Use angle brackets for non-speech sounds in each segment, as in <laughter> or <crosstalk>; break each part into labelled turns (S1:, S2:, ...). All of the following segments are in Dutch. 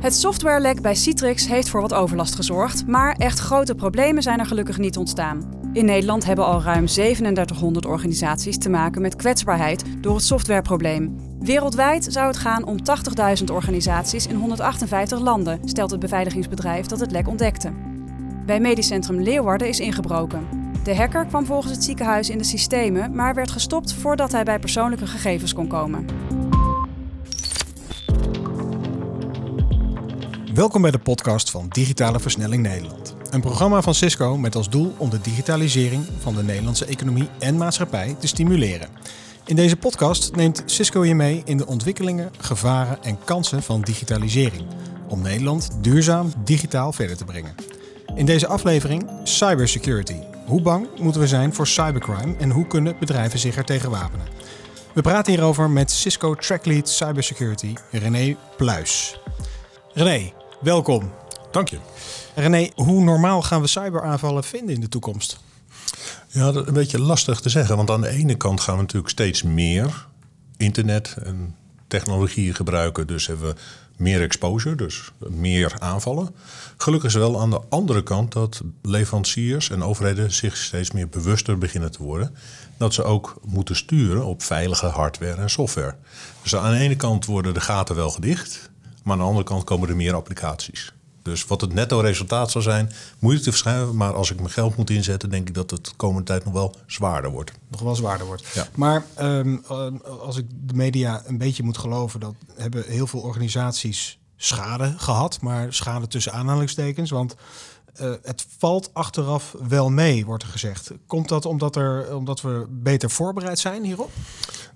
S1: Het softwarelek bij Citrix heeft voor wat overlast gezorgd, maar echt grote problemen zijn er gelukkig niet ontstaan. In Nederland hebben al ruim 3700 organisaties te maken met kwetsbaarheid door het softwareprobleem. Wereldwijd zou het gaan om 80.000 organisaties in 158 landen, stelt het beveiligingsbedrijf dat het lek ontdekte. Bij Medisch Centrum Leeuwarden is ingebroken. De hacker kwam volgens het ziekenhuis in de systemen, maar werd gestopt voordat hij bij persoonlijke gegevens kon komen.
S2: Welkom bij de podcast van Digitale Versnelling Nederland. Een programma van Cisco met als doel om de digitalisering van de Nederlandse economie en maatschappij te stimuleren. In deze podcast neemt Cisco je mee in de ontwikkelingen, gevaren en kansen van digitalisering. Om Nederland duurzaam digitaal verder te brengen. In deze aflevering cybersecurity. Hoe bang moeten we zijn voor cybercrime en hoe kunnen bedrijven zich er tegen wapenen? We praten hierover met Cisco Tracklead Cybersecurity René Pluis. René, welkom.
S3: Dank je.
S2: René, hoe normaal gaan we cyberaanvallen vinden in de toekomst?
S3: Ja, dat is een beetje lastig te zeggen. Want aan de ene kant gaan we natuurlijk steeds meer internet en technologieën gebruiken. Dus hebben we meer exposure, dus meer aanvallen. Gelukkig is wel aan de andere kant dat leveranciers en overheden zich steeds meer bewuster beginnen te worden. Dat ze ook moeten sturen op veilige hardware en software. Dus aan de ene kant worden de gaten wel gedicht. Maar aan de andere kant komen er meer applicaties. Dus wat het netto resultaat zal zijn, moeilijk te verschuiven. Maar als ik mijn geld moet inzetten, denk ik dat het de komende tijd nog wel zwaarder wordt.
S2: Nog wel zwaarder wordt.
S3: Ja.
S2: Maar um, als ik de media een beetje moet geloven, dan hebben heel veel organisaties schade gehad. Maar schade tussen aanhalingstekens. Want uh, het valt achteraf wel mee, wordt er gezegd. Komt dat omdat, er, omdat we beter voorbereid zijn hierop?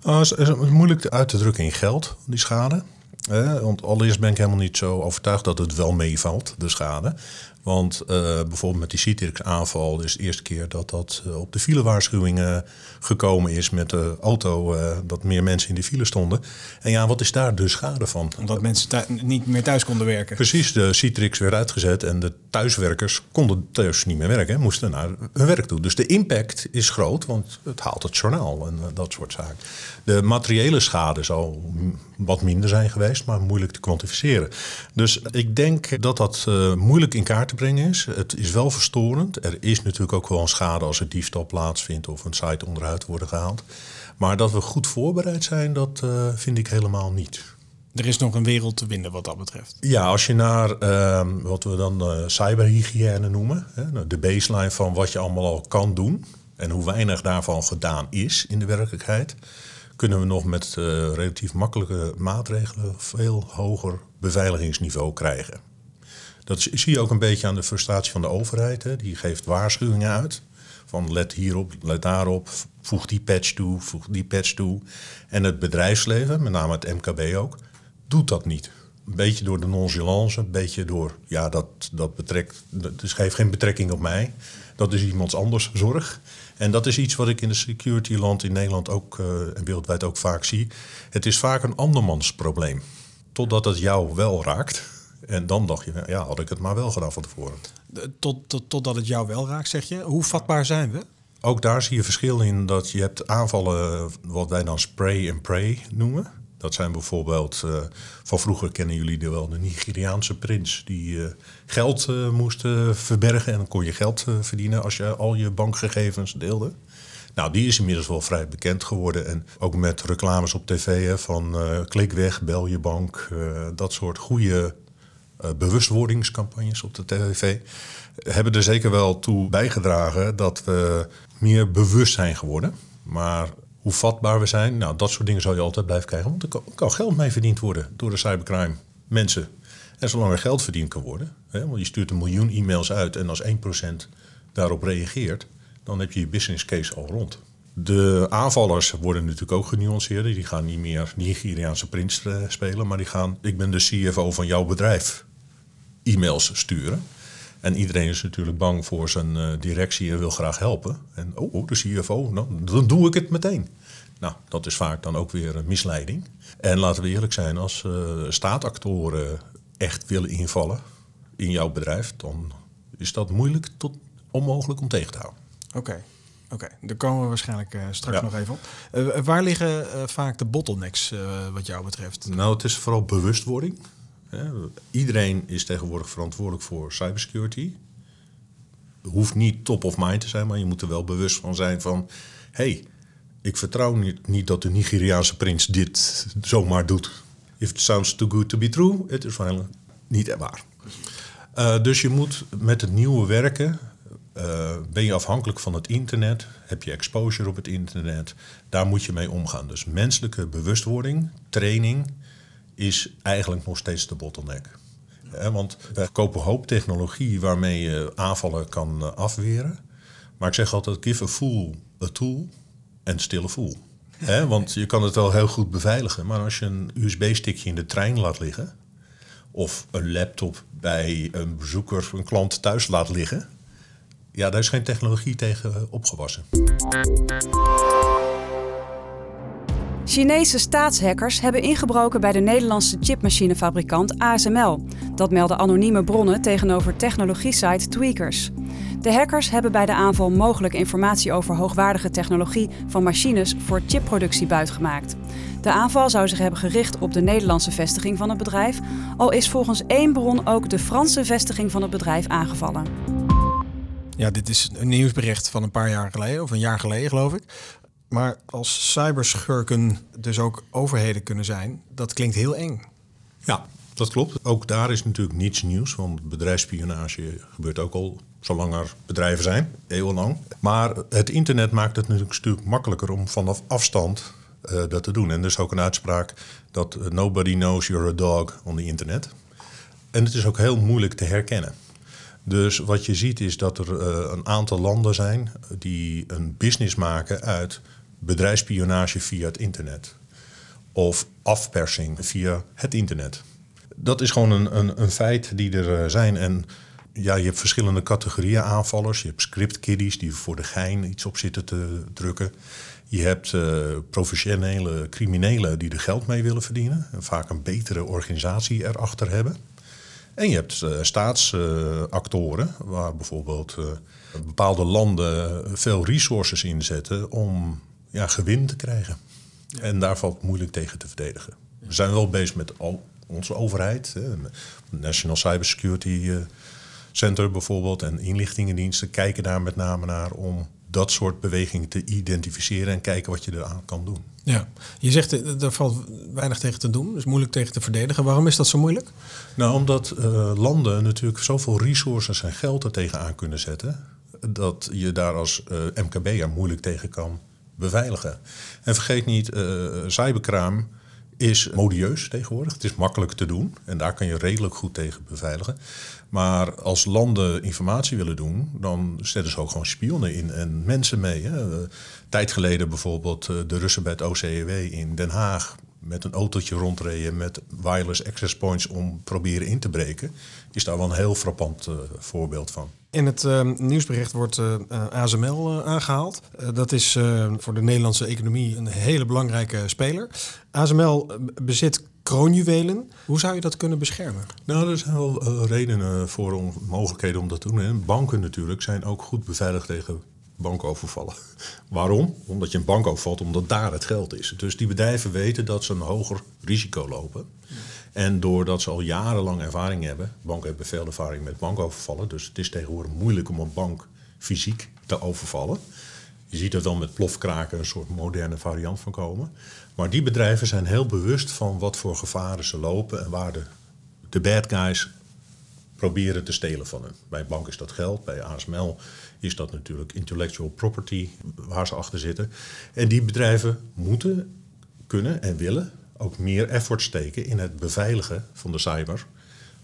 S3: Uh, het is moeilijk uit te drukken in geld, die schade. Eh, want allereerst ben ik helemaal niet zo overtuigd dat het wel meevalt, de schade. Want uh, bijvoorbeeld met die Citrix-aanval is de eerste keer dat dat uh, op de filewaarschuwingen gekomen is met de auto, uh, dat meer mensen in de file stonden. En ja, wat is daar de schade van?
S2: Omdat mensen niet meer thuis konden werken.
S3: Precies, de Citrix werd uitgezet en de thuiswerkers konden thuis niet meer werken, moesten naar hun werk toe. Dus de impact is groot, want het haalt het journaal en dat soort zaken. De materiële schade zal wat minder zijn geweest, maar moeilijk te kwantificeren. Dus ik denk dat dat moeilijk in kaart te brengen is. Het is wel verstorend. Er is natuurlijk ook wel een schade als er diefstal plaatsvindt of een site onderuit wordt gehaald. Maar dat we goed voorbereid zijn, dat uh, vind ik helemaal niet.
S2: Er is nog een wereld te winnen wat dat betreft.
S3: Ja, als je naar uh, wat we dan uh, cyberhygiëne noemen, hè, de baseline van wat je allemaal al kan doen en hoe weinig daarvan gedaan is in de werkelijkheid, kunnen we nog met uh, relatief makkelijke maatregelen veel hoger beveiligingsniveau krijgen. Dat zie je ook een beetje aan de frustratie van de overheid. Hè. Die geeft waarschuwingen uit. Van let hierop, let daarop, voeg die patch toe, voeg die patch toe. En het bedrijfsleven, met name het MKB ook, doet dat niet. Een beetje door de nonchalance, een beetje door, ja, dat, dat betrekt, dus geeft geen betrekking op mij. Dat is iemands anders zorg. En dat is iets wat ik in de security land in Nederland ook uh, en wereldwijd ook vaak zie. Het is vaak een andermans probleem. Totdat het jou wel raakt. En dan dacht je, ja, had ik het maar wel gedaan van tevoren.
S2: Tot, tot, totdat het jou wel raakt, zeg je. Hoe vatbaar zijn we?
S3: Ook daar zie je verschil in dat je hebt aanvallen wat wij dan spray and pray noemen. Dat zijn bijvoorbeeld, uh, van vroeger kennen jullie de wel, de Nigeriaanse prins. Die uh, geld uh, moest verbergen en dan kon je geld verdienen als je al je bankgegevens deelde. Nou, die is inmiddels wel vrij bekend geworden. En ook met reclames op tv hè, van klik weg, bel je bank. dat soort goede bewustwordingscampagnes op de tv hebben er zeker wel toe bijgedragen dat we meer bewust zijn geworden. Maar hoe vatbaar we zijn, nou, dat soort dingen zal je altijd blijven krijgen. Want er kan, geld mee verdiend worden door de cybercrime mensen. En zolang er geld verdiend kan worden, hè, want je stuurt een miljoen e-mails uit en als 1% daarop reageert, dan heb je je business case al rond. De aanvallers worden natuurlijk ook genuanceerder. Die gaan niet meer Nigeriaanse prins spelen, maar die gaan, ik ben de CFO van jouw bedrijf e-mails sturen. En iedereen is natuurlijk bang voor zijn uh, directie en wil graag helpen. En oh, oh de CFO, nou, dan doe ik het meteen. Nou, dat is vaak dan ook weer een misleiding. En laten we eerlijk zijn, als uh, staatactoren echt willen invallen in jouw bedrijf, dan is dat moeilijk tot onmogelijk om tegen te houden.
S2: Oké. Okay. Oké, daar komen we waarschijnlijk uh, straks
S3: Ja.
S2: nog even op. Eh, waar liggen eh, vaak de bottlenecks eh, wat jou betreft?
S3: Nou, het is vooral bewustwording. Iedereen is tegenwoordig verantwoordelijk voor cybersecurity. Hoeft niet top of mind te zijn, maar je moet er wel bewust van zijn van... hey, ik vertrouw niet, niet dat de Nigeriaanse prins dit zomaar doet. If it sounds too good to be true, het is wel niet waar. Eh, dus je moet met het nieuwe werken... eh, ben je afhankelijk van het internet, heb je exposure op het internet, daar moet je mee omgaan. Dus menselijke bewustwording, training, is eigenlijk nog steeds de bottleneck. Want wij kopen hoop technologie waarmee je aanvallen kan eh, afweren. Maar ik zeg altijd, give a fool a tool and still a fool. <laughs> Want je kan het wel heel goed beveiligen, maar als je een USB-stickje in de trein laat liggen... of een laptop bij een bezoeker, een klant thuis laat liggen... ja, daar is geen technologie tegen opgewassen.
S1: Chinese staatshackers hebben ingebroken bij de Nederlandse chipmachinefabrikant ASML. Dat melden anonieme bronnen tegenover technologiesite Tweakers. De hackers hebben bij de aanval mogelijk informatie over hoogwaardige technologie van machines voor chipproductie buitgemaakt. De aanval zou zich hebben gericht op de Nederlandse vestiging van het bedrijf, al is volgens één bron ook de Franse vestiging van het bedrijf aangevallen.
S2: Ja, dit is een nieuwsbericht van een paar jaar geleden, of een jaar geleden geloof ik. Maar als cyberschurken dus ook overheden kunnen zijn, dat klinkt heel eng.
S3: Ja, dat klopt. Ook daar is natuurlijk niets nieuws, want bedrijfsspionage gebeurt ook al zolang er bedrijven zijn, eeuwenlang. Maar het internet maakt het natuurlijk stuk makkelijker om vanaf afstand eh, dat te doen. En is ook een uitspraak dat eh, nobody knows you're a dog on the internet. En het is ook heel moeilijk te herkennen. Dus wat je ziet is dat er eh, een aantal landen zijn die een business maken uit bedrijfsspionage via het internet. Of afpersing via het internet. Dat is gewoon een, een, een feit die er eh, zijn. En ja, je hebt verschillende categorieën aanvallers. Je hebt scriptkiddies die voor de gein iets op zitten te drukken. Je hebt eh, professionele criminelen die er geld mee willen verdienen. En vaak een betere organisatie erachter hebben. En je hebt uh, staatsactoren, waar bijvoorbeeld uh, bepaalde landen veel resources inzetten om ja, gewin te krijgen. En daar valt moeilijk tegen te verdedigen. We zijn wel bezig met al onze overheid, hè, National Cybersecurity uh, Center bijvoorbeeld, en inlichtingendiensten kijken daar met name naar om dat soort bewegingen te identificeren en kijken wat je eraan kan doen.
S2: Ja, je zegt er valt weinig tegen te doen, dus moeilijk tegen te verdedigen. Waarom is dat zo moeilijk?
S3: Nou, omdat uh, landen natuurlijk zoveel resources en geld er tegenaan kunnen zetten, dat je daar als uh, MKB'er moeilijk tegen kan beveiligen. En vergeet niet, uh, cyberkraam is modieus tegenwoordig. Het is makkelijk te doen en daar kan je redelijk goed tegen beveiligen. Maar als landen informatie willen doen, dan zetten ze ook gewoon spionnen in en mensen mee. Hè. Tijd geleden bijvoorbeeld de Russen bij het OCEW in Den Haag met een autootje rondreden met wireless access points om proberen in te breken, is daar wel een heel frappant uh, voorbeeld van.
S2: In het uh, nieuwsbericht wordt uh, ASML aangehaald. dat is voor de Nederlandse economie een hele belangrijke speler. ASML bezit kroonjuwelen. Hoe zou je dat kunnen beschermen?
S3: Nou, er zijn wel redenen voor om mogelijkheden om dat te doen. En banken natuurlijk zijn ook goed beveiligd tegen bankovervallen. <laughs> Waarom? Omdat je een bank overvalt, omdat daar het geld is. Dus die bedrijven weten dat ze een hoger risico lopen. En doordat ze al jarenlang ervaring hebben, banken hebben veel ervaring met bankovervallen, dus het is tegenwoordig moeilijk om een bank fysiek te overvallen. Je ziet er dan met plofkraken een soort moderne variant van komen. Maar die bedrijven zijn heel bewust van wat voor gevaren ze lopen en waar de, de bad guys proberen te stelen van hen. Bij bank is dat geld, bij ASML is dat natuurlijk intellectual property waar ze achter zitten. En die bedrijven moeten, kunnen en willen ook meer effort steken in het beveiligen van de cyber.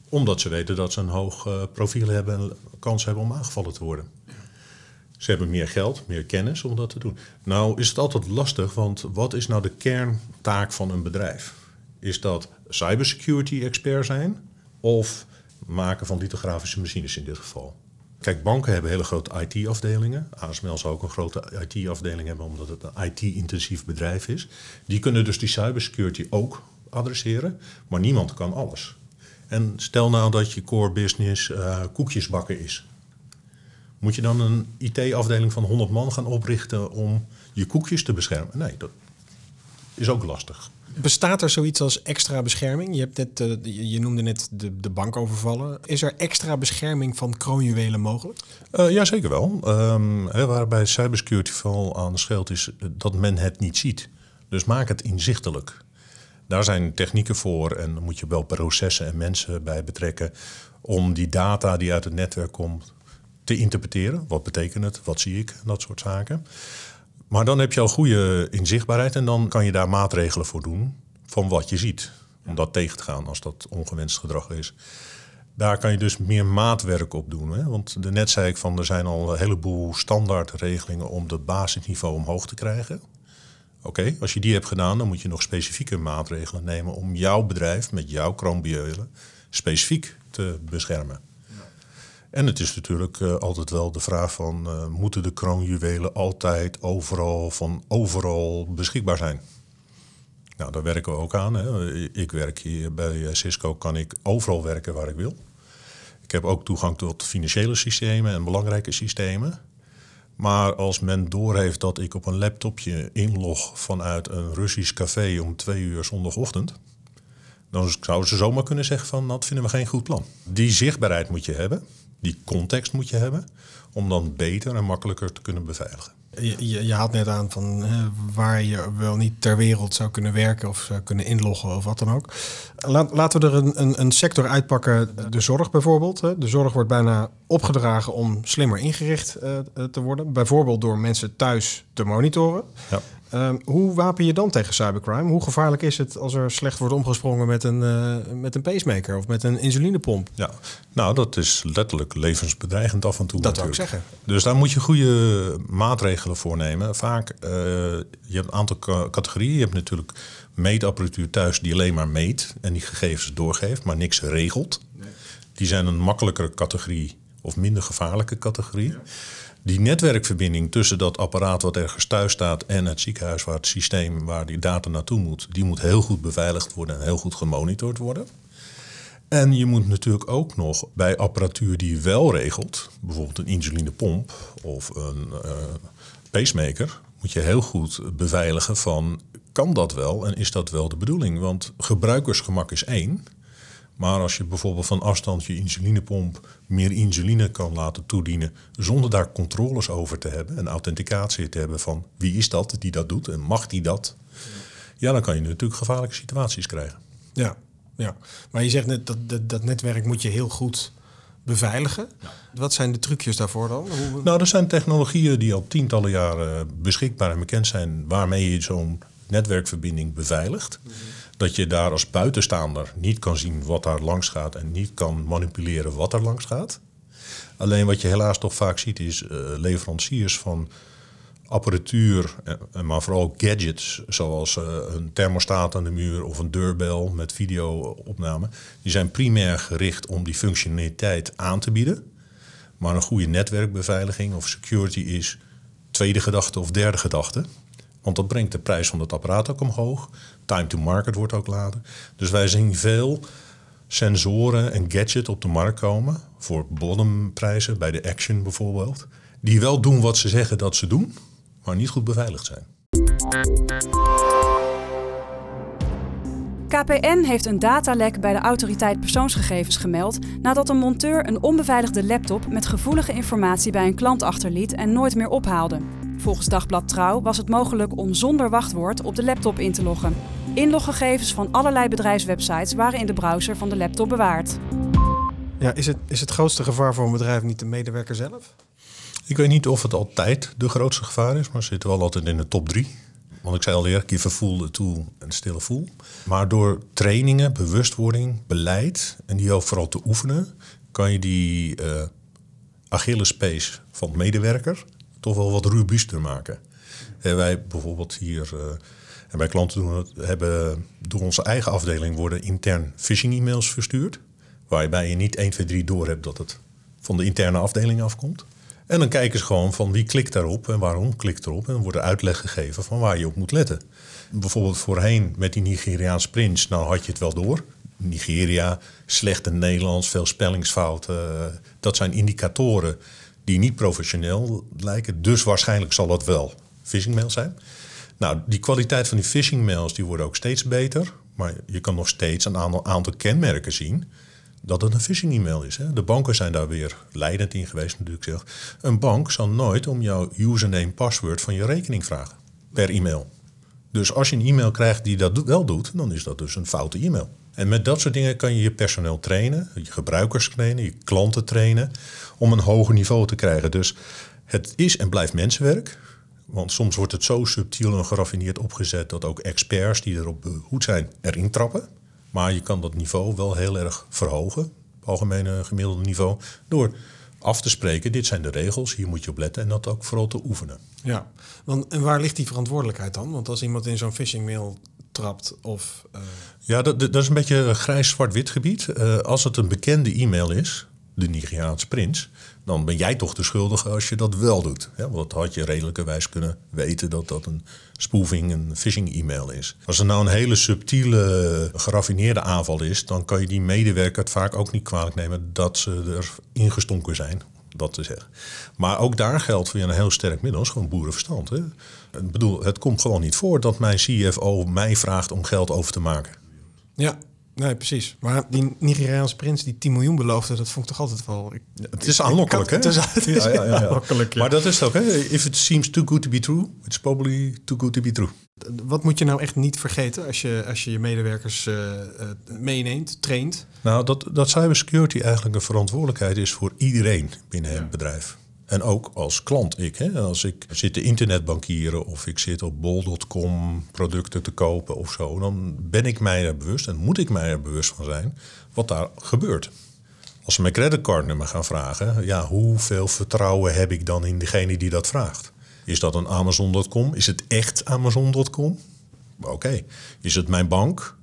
S3: Omdat ze weten dat ze een hoog uh, profiel hebben en kans hebben om aangevallen te worden. Ze hebben meer geld, meer kennis om dat te doen. Nou is het altijd lastig, want wat is nou de kerntaak van een bedrijf? Is dat cybersecurity expert zijn of maken van lithografische machines in dit geval? Kijk, banken hebben hele grote IT-afdelingen. ASML zou ook een grote IT-afdeling hebben, omdat het een IT-intensief bedrijf is. Die kunnen dus die cybersecurity ook adresseren, maar niemand kan alles. En stel nou dat je core business uh, koekjes bakken is. Moet je dan een IT-afdeling van 100 man gaan oprichten om je koekjes te beschermen? Nee, dat is ook lastig.
S2: Bestaat er zoiets als extra bescherming? Je, hebt net, uh, je noemde net de, de bankovervallen. Is er extra bescherming van kroonjuwelen mogelijk?
S3: Uh, ja, zeker wel. Um, hè, waarbij cybersecurity vooral aan scheelt is dat men het niet ziet. Dus maak het inzichtelijk. Daar zijn technieken voor en dan moet je wel processen en mensen bij betrekken om die data die uit het netwerk komt te interpreteren. Wat betekent het? Wat zie ik? Dat soort zaken. Maar dan heb je al goede inzichtbaarheid en dan kan je daar maatregelen voor doen van wat je ziet. Om dat tegen te gaan als dat ongewenst gedrag is. Daar kan je dus meer maatwerk op doen. Hè? Want net zei ik van er zijn al een heleboel standaardregelingen om het basisniveau omhoog te krijgen. Oké, als je die hebt gedaan, dan moet je nog specifieke maatregelen nemen om jouw bedrijf met jouw kroonjuwelen specifiek te beschermen. En het is natuurlijk uh, altijd wel de vraag van, uh, moeten de kroonjuwelen altijd overal van overal beschikbaar zijn? Nou, daar werken we ook aan. Hè. Ik werk hier bij Cisco, kan ik overal werken waar ik wil. Ik heb ook toegang tot financiële systemen en belangrijke systemen. Maar als men doorheeft dat ik op een laptopje inlog vanuit een Russisch café om twee uur zondagochtend, dan zouden ze zomaar kunnen zeggen van dat vinden we geen goed plan. Die zichtbaarheid moet je hebben, die context moet je hebben, om dan beter en makkelijker te kunnen beveiligen.
S2: Je, je, haalt net aan van waar je wel niet ter wereld zou kunnen werken of zou kunnen inloggen of wat dan ook. laten we er een, een, een, sector uitpakken, de zorg bijvoorbeeld. De zorg wordt bijna opgedragen om slimmer ingericht eh, te worden. Bijvoorbeeld door mensen thuis te monitoren. Ja. Ehm, hoe wapen je dan tegen cybercrime? Hoe gevaarlijk is het als er slecht wordt omgesprongen met een, uh, met een pacemaker of met een insulinepomp?
S3: Ja, nou dat is letterlijk levensbedreigend af en toe.
S2: Dat zou ik zeggen.
S3: Dus daar moet je goede maatregelen voor nemen. Vaak, uh, je hebt een aantal categorieën. Je hebt natuurlijk meetapparatuur thuis die alleen maar meet en die gegevens doorgeeft, maar niks regelt. Nee. Die zijn een makkelijkere categorie of minder gevaarlijke categorie. Ja. Die netwerkverbinding tussen dat apparaat wat ergens thuis staat en het ziekenhuis waar het systeem waar die data naartoe moet, die moet heel goed beveiligd worden en heel goed gemonitord worden. En je moet natuurlijk ook nog bij apparatuur die wel regelt, bijvoorbeeld een insulinepomp of een uh, pacemaker, moet je heel goed beveiligen van kan dat wel en is dat wel de bedoeling? Want gebruikersgemak is één. Maar als je bijvoorbeeld van afstand je insulinepomp meer insuline kan laten toedienen zonder daar controles over te hebben en authenticatie te hebben van wie is dat die dat doet en mag die dat, ja, dan kan je natuurlijk gevaarlijke situaties krijgen.
S2: Ja, ja. maar je zegt net dat, dat, dat netwerk moet je heel goed beveiligen. Wat zijn de trucjes daarvoor dan?
S3: Hoe... Nou, er zijn technologieën die al tientallen jaren beschikbaar en bekend zijn waarmee je zo'n netwerkverbinding beveiligt. Mhm dat je daar als buitenstaander niet kan zien wat daar langs gaat en niet kan manipuleren wat er langs gaat. Alleen wat je helaas toch vaak ziet is uh, leveranciers van apparatuur, uh, maar vooral gadgets zoals uh, een thermostaat aan de muur of een deurbel met videoopname. Die zijn primair gericht om die functionaliteit aan te bieden. Maar een goede netwerkbeveiliging of security is tweede gedachte of derde gedachte. Want dat brengt de prijs van het apparaat ook omhoog. Time to market wordt ook later. Dus wij zien veel sensoren en gadgets op de markt komen. Voor bodemprijzen, bij de Action bijvoorbeeld. Die wel doen wat ze zeggen dat ze doen, maar niet goed beveiligd zijn.
S1: KPN heeft een datalek bij de autoriteit persoonsgegevens gemeld nadat een monteur een onbeveiligde laptop met gevoelige informatie bij een klant achterliet en nooit meer ophaalde. Volgens Dagblad Trouw was het mogelijk om zonder wachtwoord op de laptop in te loggen. Inloggegevens van allerlei bedrijfswebsites waren in de browser van de laptop bewaard.
S2: Ja, is, het, is het grootste gevaar voor een bedrijf niet de medewerker zelf?
S3: Ik weet niet of het altijd de grootste gevaar is, maar ze zitten wel altijd in de top drie. Want ik zei al eerder, fool the tool en stille fool. Maar door trainingen, bewustwording, beleid en die ook vooral te oefenen, kan je die uh, Achillespees van medewerker toch wel wat robuuster maken. En wij bijvoorbeeld hier, uh, en bij klanten doen hebben door onze eigen afdeling worden intern phishing e-mails verstuurd. Waarbij je niet 1, 2, 3 door hebt dat het van de interne afdeling afkomt. En dan kijken ze gewoon van wie klikt daarop en waarom klikt erop. En dan wordt er uitleg gegeven van waar je op moet letten. Bijvoorbeeld voorheen met die Nigeriaanse prins, nou had je het wel door. Nigeria, slechte Nederlands, veel spellingsfouten. Dat zijn indicatoren die niet professioneel lijken. Dus waarschijnlijk zal dat wel phishing mail zijn. Nou, die kwaliteit van die phishing mails die worden ook steeds beter. Maar je kan nog steeds een aantal, kenmerken zien dat het een phishing e-mail is. Hè. De banken zijn daar weer leidend in geweest natuurlijk. Een bank zal nooit om jouw username password van je rekening vragen per e-mail. Dus als je een e-mail krijgt die dat wel doet, dan is dat dus een foute e-mail. En met dat soort dingen kan je je personeel trainen, je gebruikers trainen, je klanten trainen, om een hoger niveau te krijgen. Dus het is en blijft mensenwerk. Want soms wordt het zo subtiel en geraffineerd opgezet dat ook experts die erop behoed zijn erin trappen. Maar je kan dat niveau wel heel erg verhogen, het algemene gemiddelde niveau, door af te spreken, dit zijn de regels, hier moet je op letten en dat ook vooral te oefenen.
S2: Ja, want en waar ligt die verantwoordelijkheid dan? Want als iemand in zo'n phishing mail of... Uh...
S3: Ja, dat, dat is een beetje een grijs zwart-wit gebied. Uh, als het een bekende e-mail is, de Nigeriaanse prins, dan ben jij toch de schuldige als je dat wel doet. Want had je redelijkerwijs kunnen weten dat dat een spoofing, een phishing e-mail is. Als er nou een hele subtiele, geraffineerde aanval is, dan kan je die medewerker het vaak ook niet kwalijk nemen dat ze er ingestonken zijn. Dat te zeggen. Maar ook daar geldt voor je een heel sterk middel, gewoon boerenverstand. Hè? Ik bedoel, het komt gewoon niet voor dat mijn CFO mij vraagt om geld over te maken.
S2: Ja, Nee, precies. Maar die Nigeriaanse prins die 10 miljoen beloofde, dat vond ik toch altijd wel... Ik,
S3: het is aanlokkelijk, hè?
S2: Het is, ja, ja, ja, <laughs> aanlokkelijk,
S3: Maar dat is het ook, hè? If it seems too good to be true, it's probably too good to be true.
S2: Wat moet je nou echt niet vergeten als je als je, je medewerkers uh, meeneemt, traint?
S3: Nou, dat, dat cybersecurity eigenlijk een verantwoordelijkheid is voor iedereen binnen het bedrijf. En ook als klant ik. Hè? Als ik zit te internetbankieren of ik zit op bol.com producten te kopen of zo, dan ben ik mij er bewust en moet ik mij er bewust van zijn wat daar gebeurt. Als ze mijn creditcardnummer gaan vragen, ja, hoeveel vertrouwen heb ik dan in degene die dat vraagt? Is dat een Amazon.com? Is het echt Amazon.com? Oké. Is het mijn bank?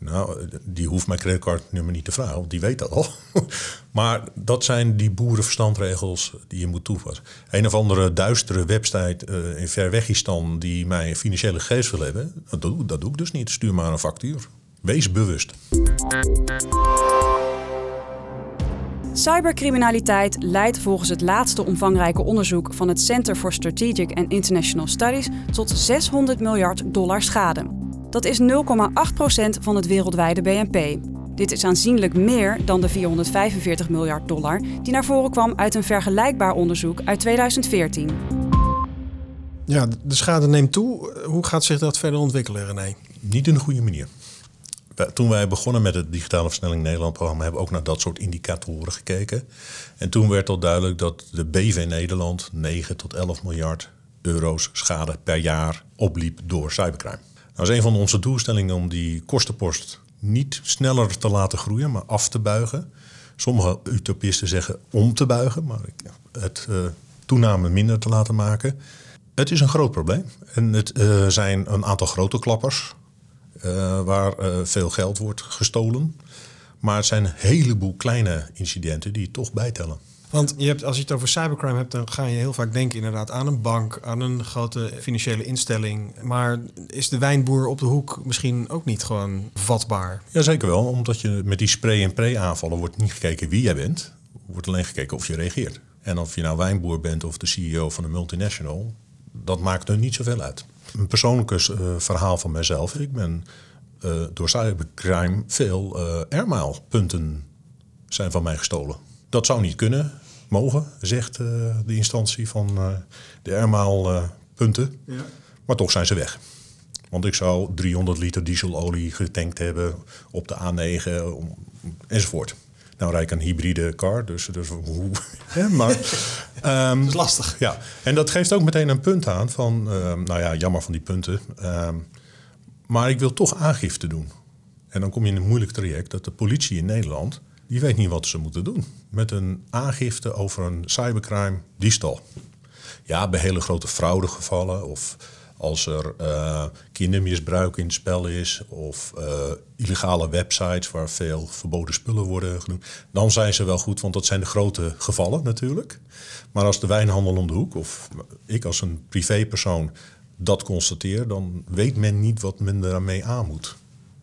S3: Nou, die hoeft mijn creditcardnummer niet te vragen, want die weet dat al. <laughs> maar dat zijn die boerenverstandregels die je moet toepassen. Een of andere duistere website uh, in Verwegistan die mij financiële gegevens wil hebben, dat doe, dat doe ik dus niet. Stuur maar een factuur. Wees bewust.
S1: Cybercriminaliteit leidt volgens het laatste omvangrijke onderzoek van het Center for Strategic and International Studies tot 600 miljard dollar schade. Dat is 0,8% van het wereldwijde BNP. Dit is aanzienlijk meer dan de 445 miljard dollar die naar voren kwam uit een vergelijkbaar onderzoek uit 2014.
S2: Ja, de schade neemt toe. Hoe gaat zich dat verder ontwikkelen, René?
S3: Niet in de goede manier. Toen wij begonnen met het Digitale Versnelling Nederland programma, hebben we ook naar dat soort indicatoren gekeken. En toen werd al duidelijk dat de BV Nederland 9 tot 11 miljard euro's schade per jaar opliep door cybercrime. Nou is een van onze doelstellingen om die kostenpost niet sneller te laten groeien, maar af te buigen. Sommige utopisten zeggen om te buigen, maar het uh, toename minder te laten maken. Het is een groot probleem. En het uh, zijn een aantal grote klappers uh, waar veel geld wordt gestolen. Maar het zijn een heleboel kleine incidenten die toch bijtellen.
S2: Want je hebt, als je het over cybercrime hebt, dan ga je heel vaak denken inderdaad aan een bank, aan een grote financiële instelling. Maar is de wijnboer op de hoek misschien ook niet gewoon vatbaar?
S3: Jazeker wel, omdat je met die spray- en pre-aanvallen wordt niet gekeken wie jij bent. Wordt alleen gekeken of je reageert. En of je nou wijnboer bent of de CEO van een multinational, dat maakt er niet zoveel uit. Een persoonlijk uh, verhaal van mezelf. Ik ben uh, door cybercrime veel uh, airmail-punten zijn van mij gestolen. Dat zou niet kunnen, mogen, zegt uh, de instantie van uh, de Airmaal uh, punten. Ja. Maar toch zijn ze weg. Want ik zou 300 liter dieselolie getankt hebben op de A9 om, enzovoort. Nou rijd ik een hybride car, dus, dus hoe... <laughs>
S2: Ja, maar, um, <laughs> dat is lastig.
S3: Ja, en dat geeft ook meteen een punt aan van... Um, nou ja, jammer van die punten. Um, maar ik wil toch aangifte doen. En dan kom je in een moeilijk traject dat de politie in Nederland die weet niet wat ze moeten doen met een aangifte over een cybercrime diefstal. Ja, bij hele grote fraudegevallen of als er uh, kindermisbruik in het spel is of uh, illegale websites waar veel verboden spullen worden genoemd, dan zijn ze wel goed, want dat zijn de grote gevallen natuurlijk. Maar als de wijnhandel om de hoek of ik als een privépersoon dat constateer, dan weet men niet wat men ermee aan moet.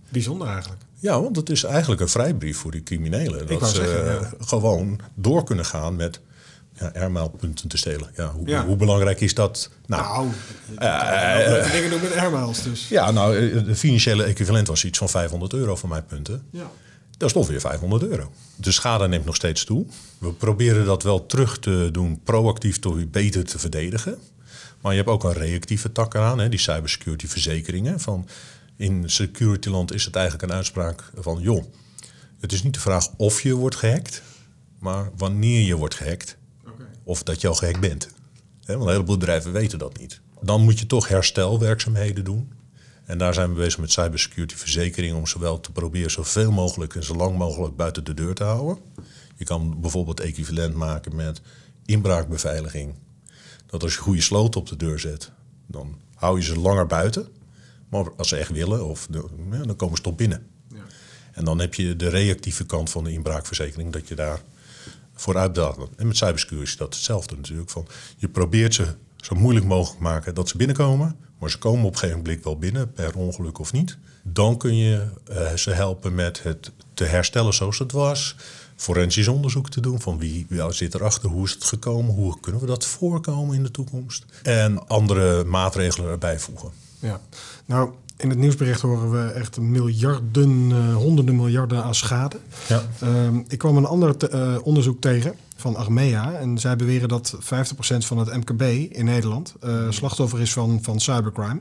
S2: Bijzonder eigenlijk.
S3: Ja, want het is eigenlijk een vrijbrief voor die criminelen. dat ze gewoon door kunnen gaan met ja, airmailpunten te stelen. Ja, hoe,
S2: Ja.
S3: hoe belangrijk is dat? Nou,
S2: Nou,
S3: eh,
S2: leuke dingen doen met airmiles dus.
S3: ja, nou, eh, de financiële equivalent was iets van 500 euro voor mijn punten.
S2: Ja.
S3: Dat is toch weer 500 euro. De schade neemt nog steeds toe. We proberen dat wel terug te doen, proactief door je beter te verdedigen. Maar je hebt ook een reactieve tak eraan, hè, die cybersecurity verzekeringen. Van in securityland is het eigenlijk een uitspraak van... joh, het is niet de vraag of je wordt gehackt, maar wanneer je wordt gehackt of dat je al gehackt bent. Want een heleboel bedrijven weten dat niet. Dan moet je toch herstelwerkzaamheden doen. En daar zijn we bezig met cybersecurity verzekeringen om zowel te proberen zoveel mogelijk en zo lang mogelijk buiten de deur te houden. Je kan bijvoorbeeld equivalent maken met inbraakbeveiliging. Dat als je goede sloten op de deur zet, dan hou je ze langer buiten. Maar als ze echt willen, of ja, dan komen ze toch binnen. En dan heb je de reactieve kant van de inbraakverzekering, dat je daar vooruit daalt. En met cybersecurity is dat hetzelfde natuurlijk. Van, je probeert ze zo moeilijk mogelijk maken dat ze binnenkomen, maar ze komen op een gegeven moment wel binnen, per ongeluk of niet. Dan kun je eh, ze helpen met het te herstellen zoals het was. Forensisch onderzoek te doen van wie, wie zit erachter, hoe is het gekomen, hoe kunnen we dat voorkomen in de toekomst. En andere maatregelen erbij voegen.
S2: Ja. Nou, in het nieuwsbericht horen we echt miljarden, eh, honderden miljarden aan schade.
S3: Ja.
S2: Ehm, ik kwam een ander te- eh, onderzoek tegen van Achmea. En zij beweren dat 50% van het MKB in Nederland eh, slachtoffer is van, van cybercrime.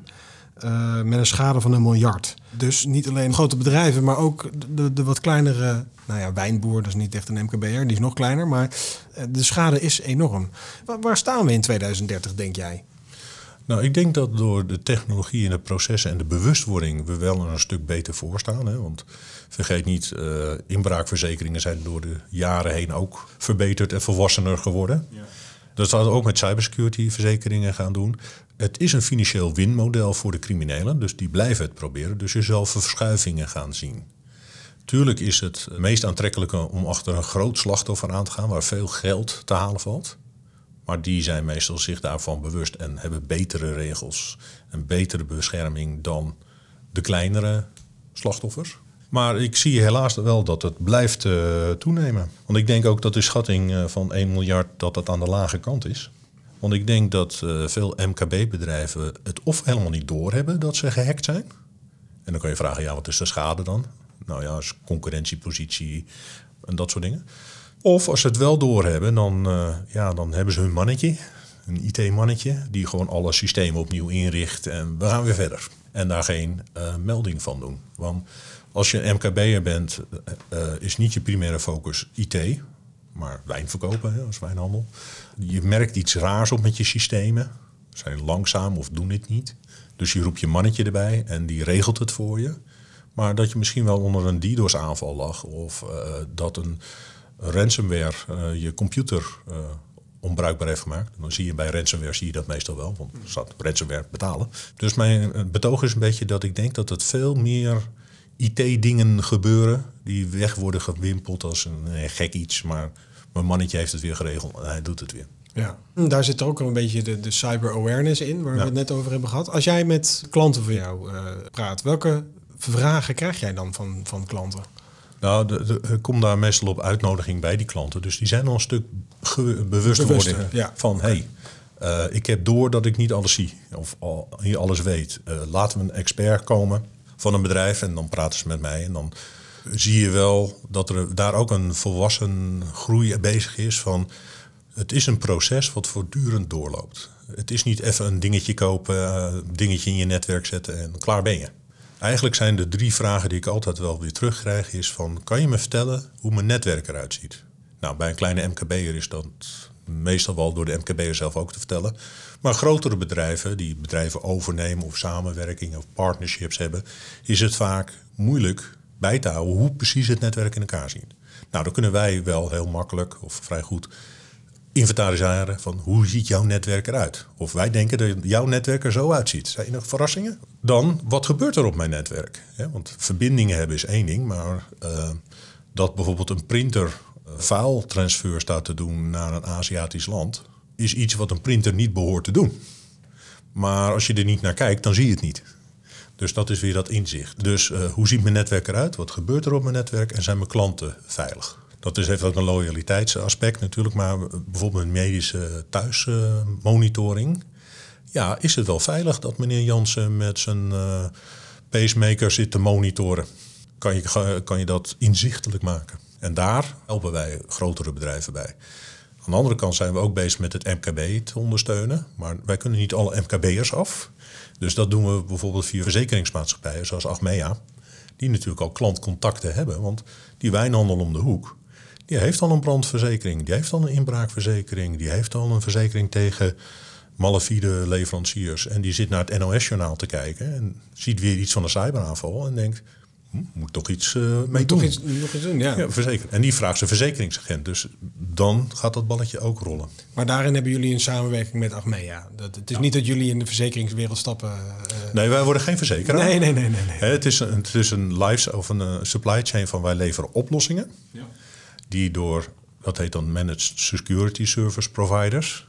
S2: met een schade van een miljard. Dus niet alleen grote bedrijven, maar ook de, de wat kleinere... Nou ja, wijnboer, dat is niet echt een MKB'er, die is nog kleiner. Maar de schade is enorm. Waar, waar staan we in 2030, denk jij?
S3: Nou, ik denk dat door de technologie en de processen en de bewustwording we wel een stuk beter voor staan. Hè? Want vergeet niet, eh, inbraakverzekeringen zijn door de jaren heen ook verbeterd en volwassener geworden. Dat zouden we ook met cybersecurity verzekeringen gaan doen. Het is een financieel winmodel voor de criminelen, dus die blijven het proberen. Dus je zal verschuivingen gaan zien. Tuurlijk is het meest aantrekkelijke om achter een groot slachtoffer aan te gaan waar veel geld te halen valt. Maar die zijn meestal zich daarvan bewust en hebben betere regels en betere bescherming dan de kleinere slachtoffers. Maar ik zie helaas wel dat het blijft eh, toenemen. Want ik denk ook dat de schatting eh, van 1 miljard dat dat aan de lage kant is. Want ik denk dat eh, veel MKB-bedrijven het of helemaal niet doorhebben dat ze gehackt zijn. En dan kan je vragen, ja, wat is de schade dan? Nou ja, concurrentiepositie en dat soort dingen. Of als ze het wel doorhebben, dan, eh, ja, dan hebben ze hun mannetje, een IT-mannetje, die gewoon alle systemen opnieuw inricht en we gaan weer verder. En daar geen eh, melding van doen. Want als je een MKB'er bent, eh, is niet je primaire focus IT, maar wijn verkopen hè, als wijnhandel. Je merkt iets raars op met je systemen. Zijn langzaam of doen het niet. Dus je roept je mannetje erbij en die regelt het voor je. Maar dat je misschien wel onder een DDoS-aanval lag of dat een ransomware eh, je computer eh, onbruikbaar heeft gemaakt. Dan zie je bij ransomware zie je dat meestal wel, want er staat ransomware betalen. Dus mijn eh, betoog is een beetje dat ik denk dat het veel meer IT-dingen gebeuren die weg worden gewimpeld als een gek iets, maar mijn mannetje heeft het weer geregeld en hij doet het weer.
S2: Ja. Daar zit ook al een beetje de, de cyber awareness in, waar
S3: Ja.
S2: we het net over hebben gehad. Als jij met klanten van jou eh, praat, welke vragen krijg jij dan van, van klanten?
S3: Nou, de, de, ik kom daar meestal op uitnodiging bij die klanten. Dus die zijn al een stuk bewustwording
S2: ja.
S3: van... hey, eh, ik heb door dat ik niet alles zie of al, hier alles weet. Eh, laten we een expert komen van een bedrijf en dan praten ze met mij. En dan zie je wel dat er daar ook een volwassen groei bezig is van... Het is een proces wat voortdurend doorloopt. Het is niet even een dingetje kopen, eh, dingetje in je netwerk zetten en klaar ben je. Eigenlijk zijn de drie vragen die ik altijd wel weer terugkrijg is van... kan je me vertellen hoe mijn netwerk eruit ziet? Nou, bij een kleine MKB'er is dat meestal wel door de MKB'er zelf ook te vertellen. Maar grotere bedrijven die bedrijven overnemen of samenwerking of partnerships hebben... is het vaak moeilijk bij te houden hoe precies het netwerk in elkaar ziet. Nou, dan kunnen wij wel heel makkelijk of vrij goed inventariseren van hoe ziet jouw netwerk eruit? Of wij denken dat jouw netwerk er zo uitziet. Zijn er verrassingen? Dan, wat gebeurt er op mijn netwerk? Want verbindingen hebben is één ding, maar eh, dat bijvoorbeeld een printer eh, file transfer staat te doen naar een Aziatisch land, is iets wat een printer niet behoort te doen. Maar als je er niet naar kijkt, dan zie je het niet. Dus dat is weer dat inzicht. Dus eh, hoe ziet mijn netwerk eruit? Wat gebeurt er op mijn netwerk? En zijn mijn klanten veilig? Dat is, heeft ook een loyaliteitsaspect natuurlijk, maar bijvoorbeeld een medische thuismonitoring. ja, is het wel veilig dat meneer Jansen met zijn uh, pacemaker zit te monitoren? Kan je, kan je dat inzichtelijk maken? En daar helpen wij grotere bedrijven bij. Aan de andere kant zijn we ook bezig met het MKB te ondersteunen. Maar wij kunnen niet alle MKB'ers af. Dus dat doen we bijvoorbeeld via verzekeringsmaatschappijen zoals Achmea. Die natuurlijk al klantcontacten hebben. Want die wijnhandel om de hoek, die heeft al een brandverzekering. Die heeft al een inbraakverzekering. Die heeft al een verzekering tegen malafide leveranciers. En die zit naar het NOS-journaal te kijken. En ziet weer iets van een cyberaanval. En denkt, hm, moet toch iets uh, mee doen.
S2: Toch iets, nog iets doen, ja.
S3: ja verzekeren. En die vraagt zijn verzekeringsagent. Dus dan gaat dat balletje ook rollen.
S2: Maar daarin hebben jullie een samenwerking met Achmea. Dat, het is niet dat jullie in de verzekeringswereld stappen. Uh,
S3: nee, wij worden geen verzekeraar.
S2: Nee, nee, nee. nee, nee.
S3: Het, is een, het is een life of een uh, supply chain van wij leveren oplossingen. Ja. Die door, dat heet dan Managed Security Service Providers.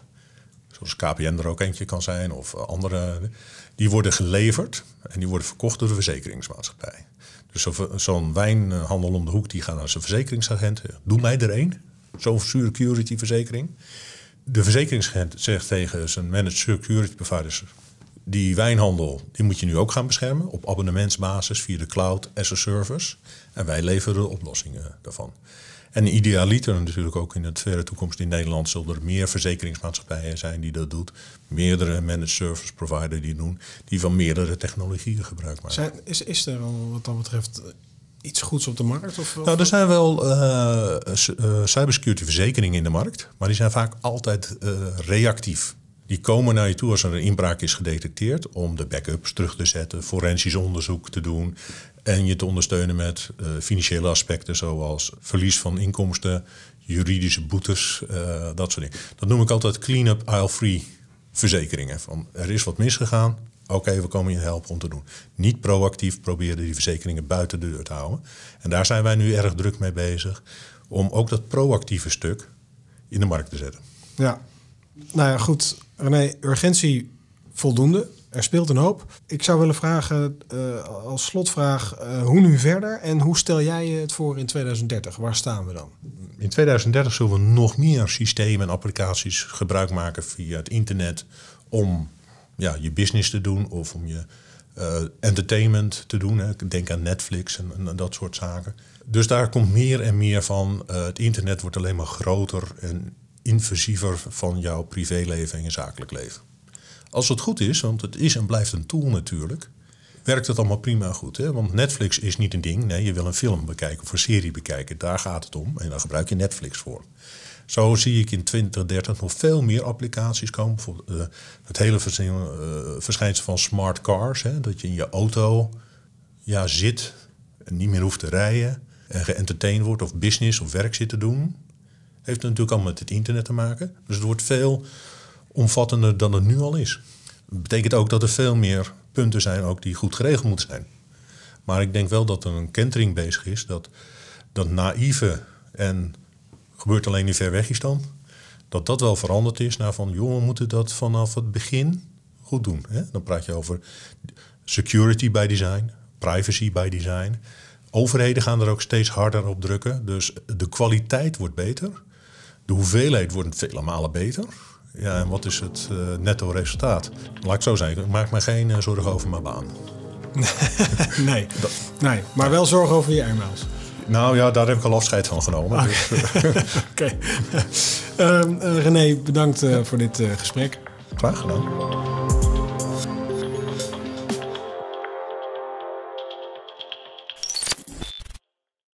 S3: Zoals KPN er ook eentje kan zijn of andere. Die worden geleverd en die worden verkocht door de verzekeringsmaatschappij. Dus zo'n wijnhandel om de hoek die gaat naar zijn verzekeringsagent. Doe mij er één. Zo'n security verzekering. De verzekeringsagent zegt tegen zijn managed security providers... die wijnhandel die moet je nu ook gaan beschermen... op abonnementsbasis via de cloud as a service. En wij leveren de oplossingen daarvan. En idealiter natuurlijk ook in de verre toekomst in Nederland... zullen er meer verzekeringsmaatschappijen zijn die dat doen. Meerdere managed service providers die doen... die van meerdere technologieën gebruik maken.
S2: Zijn, is, is er al wat dat betreft iets goeds op de markt? Of,
S3: nou, er zijn wel uh, cybersecurity verzekeringen in de markt, maar die zijn vaak altijd uh, reactief. Die komen naar je toe als er een inbraak is gedetecteerd om de backups terug te zetten, forensisch onderzoek te doen en je te ondersteunen met uh, financiële aspecten zoals verlies van inkomsten, juridische boetes, dat soort dingen. Dat noem ik altijd clean-up aisle-free verzekeringen. Van er is wat misgegaan, oké, we komen je helpen om te doen. Niet proactief proberen die verzekeringen buiten de deur te houden. En daar zijn wij nu erg druk mee bezig om ook dat proactieve stuk in de markt te zetten.
S2: Ja, nou ja, goed. René, urgentie voldoende. Er speelt een hoop. Ik zou willen vragen uh, als slotvraag, uh, hoe nu verder en hoe stel jij het voor in 2030? Waar staan we dan?
S3: In 2030 zullen we nog meer systemen en applicaties gebruik maken via het internet om ja, je business te doen of om je uh, entertainment te doen. Hè. Denk aan Netflix en, en, dat soort zaken. Dus daar komt meer en meer van. Het internet wordt alleen maar groter en invasiever van jouw privéleven en je zakelijk leven. Als het goed is, want het is en blijft een tool natuurlijk, werkt het allemaal prima goed. Hè? Want Netflix is niet een ding. Nee, je wil een film bekijken of een serie bekijken. Daar gaat het om. En daar gebruik je Netflix voor. Zo zie ik in 2030 nog veel meer applicaties komen. Bijvoorbeeld uh, het hele uh, verschijnsel van smart cars. Hè, dat je in je auto ja, zit en niet meer hoeft te rijden. En geëntertained wordt of business of werk zit te doen. Heeft natuurlijk allemaal met het internet te maken. Dus het wordt veel omvattender dan het nu al is. Dat betekent ook dat er veel meer punten zijn ook die goed geregeld moeten zijn. Maar ik denk wel dat er een kentering bezig is. Dat, dat naïeve en gebeurt alleen in Verwegistan. Dat dat wel veranderd is naar van, joh, we moeten dat vanaf het begin goed doen. Hè? Dan praat je over security by design, privacy by design. Overheden gaan er ook steeds harder op drukken. Dus de kwaliteit wordt beter. De hoeveelheid wordt vele malen beter. Ja, en wat is het uh, netto resultaat? Laat ik zo zeggen, ik maak me geen uh, zorgen over mijn baan. <laughs>
S2: nee, nee, maar wel zorgen over je airmails.
S3: Nou ja, daar heb ik al afscheid van genomen.
S2: Okay. Dus, <laughs> Oké. Okay. <laughs> uh, René, bedankt voor dit gesprek.
S3: Graag gedaan.